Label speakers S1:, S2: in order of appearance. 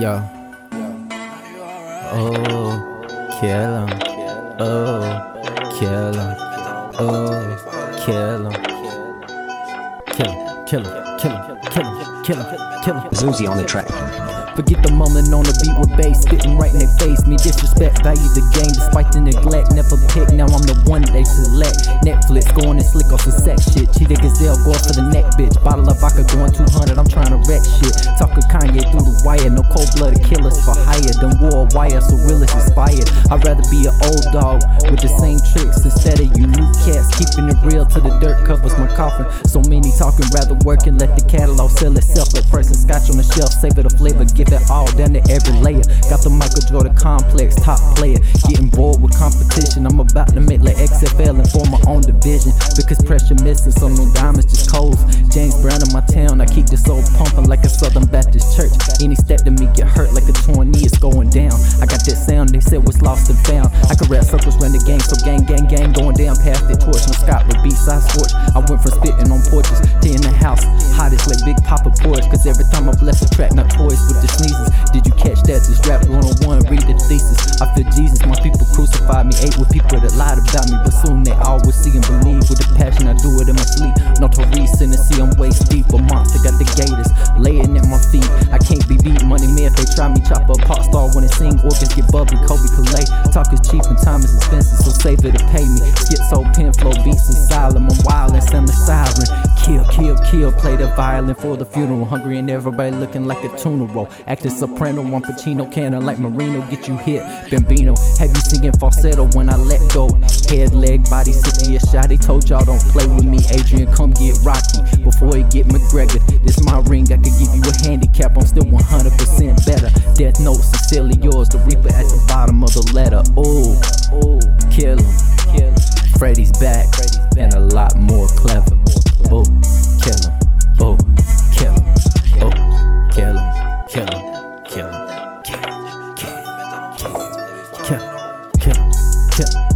S1: Yo. Oh, kill him. Oh, kill him. Oh, kill him. Kill him, kill him, kill him, kill him, kill him, kill him.
S2: Zuzi on the track.
S1: Forget the mumbling on the beat with bass, spitting right in their face. Me disrespect, value the game despite the neglect. Never pick, now I'm the one they select. Netflix going and slick off the sex shit. Cheetah Gazelle go for the neck, bitch. Bottle of vodka going 200, I'm trying to wreck shit. Talking Kanye through the wire, no cold blooded killers for hire. Than war wire, so real is inspired. I'd rather be an old dog with the same tricks instead of you new cats. Keeping it real till the dirt covers my coffin. So many talking, rather work and let the catalog sell itself. Like pressing scotch on the shelf, savor the flavor, give it all down to every layer. Got the Michael Jordan complex, top player. Getting bored with competition, I'm about to make like XFL and form my own division. Because pressure missing, so diamonds, just coals. James Brown in my town, I keep this soul pumping like a Southern Baptist church. Any step to me get hurt like a torn knee is going down. I got that sound they said was lost and found. I could rap circles around the gang, so gang, gang, gang, going down past the torch. No Scott with B-side sports. I went from spitting on porches to in the house, hottest like Big Papa Porch. Cause every time I bless a track, not toys with the sneezes. With people that lied about me, but soon they will see and believe. With the passion, I do it in my sleep. No Therese, Tennessee, I'm waist deep. A monster got the gators laying at my feet. I can't be beat. Money man, if they try me, chop up pop star when they sing. Organs get bubbly, Kobe Calais. Talk is cheap and time is expensive, so save it to pay me. Schizo, pen flow, beats and silent. I'm wild and semi siren. Kill. Play the violin for the funeral. Hungry and everybody looking like a tuna roll. Acting soprano, one Pacino, cannon like Marino. Get you hit, Bambino. Have you singing falsetto when I let go? Head, leg, body, city, a shot. They told y'all don't play with me, Adrian. Come get Rocky before he get McGregor. This my ring, I could give you a handicap. I'm still 100% better. Death note, sincerely yours. The reaper at the bottom of the letter. Ooh, ooh, kill. Him, kill. Him, kill. Him, kill. Him, kill. Him, kill. him.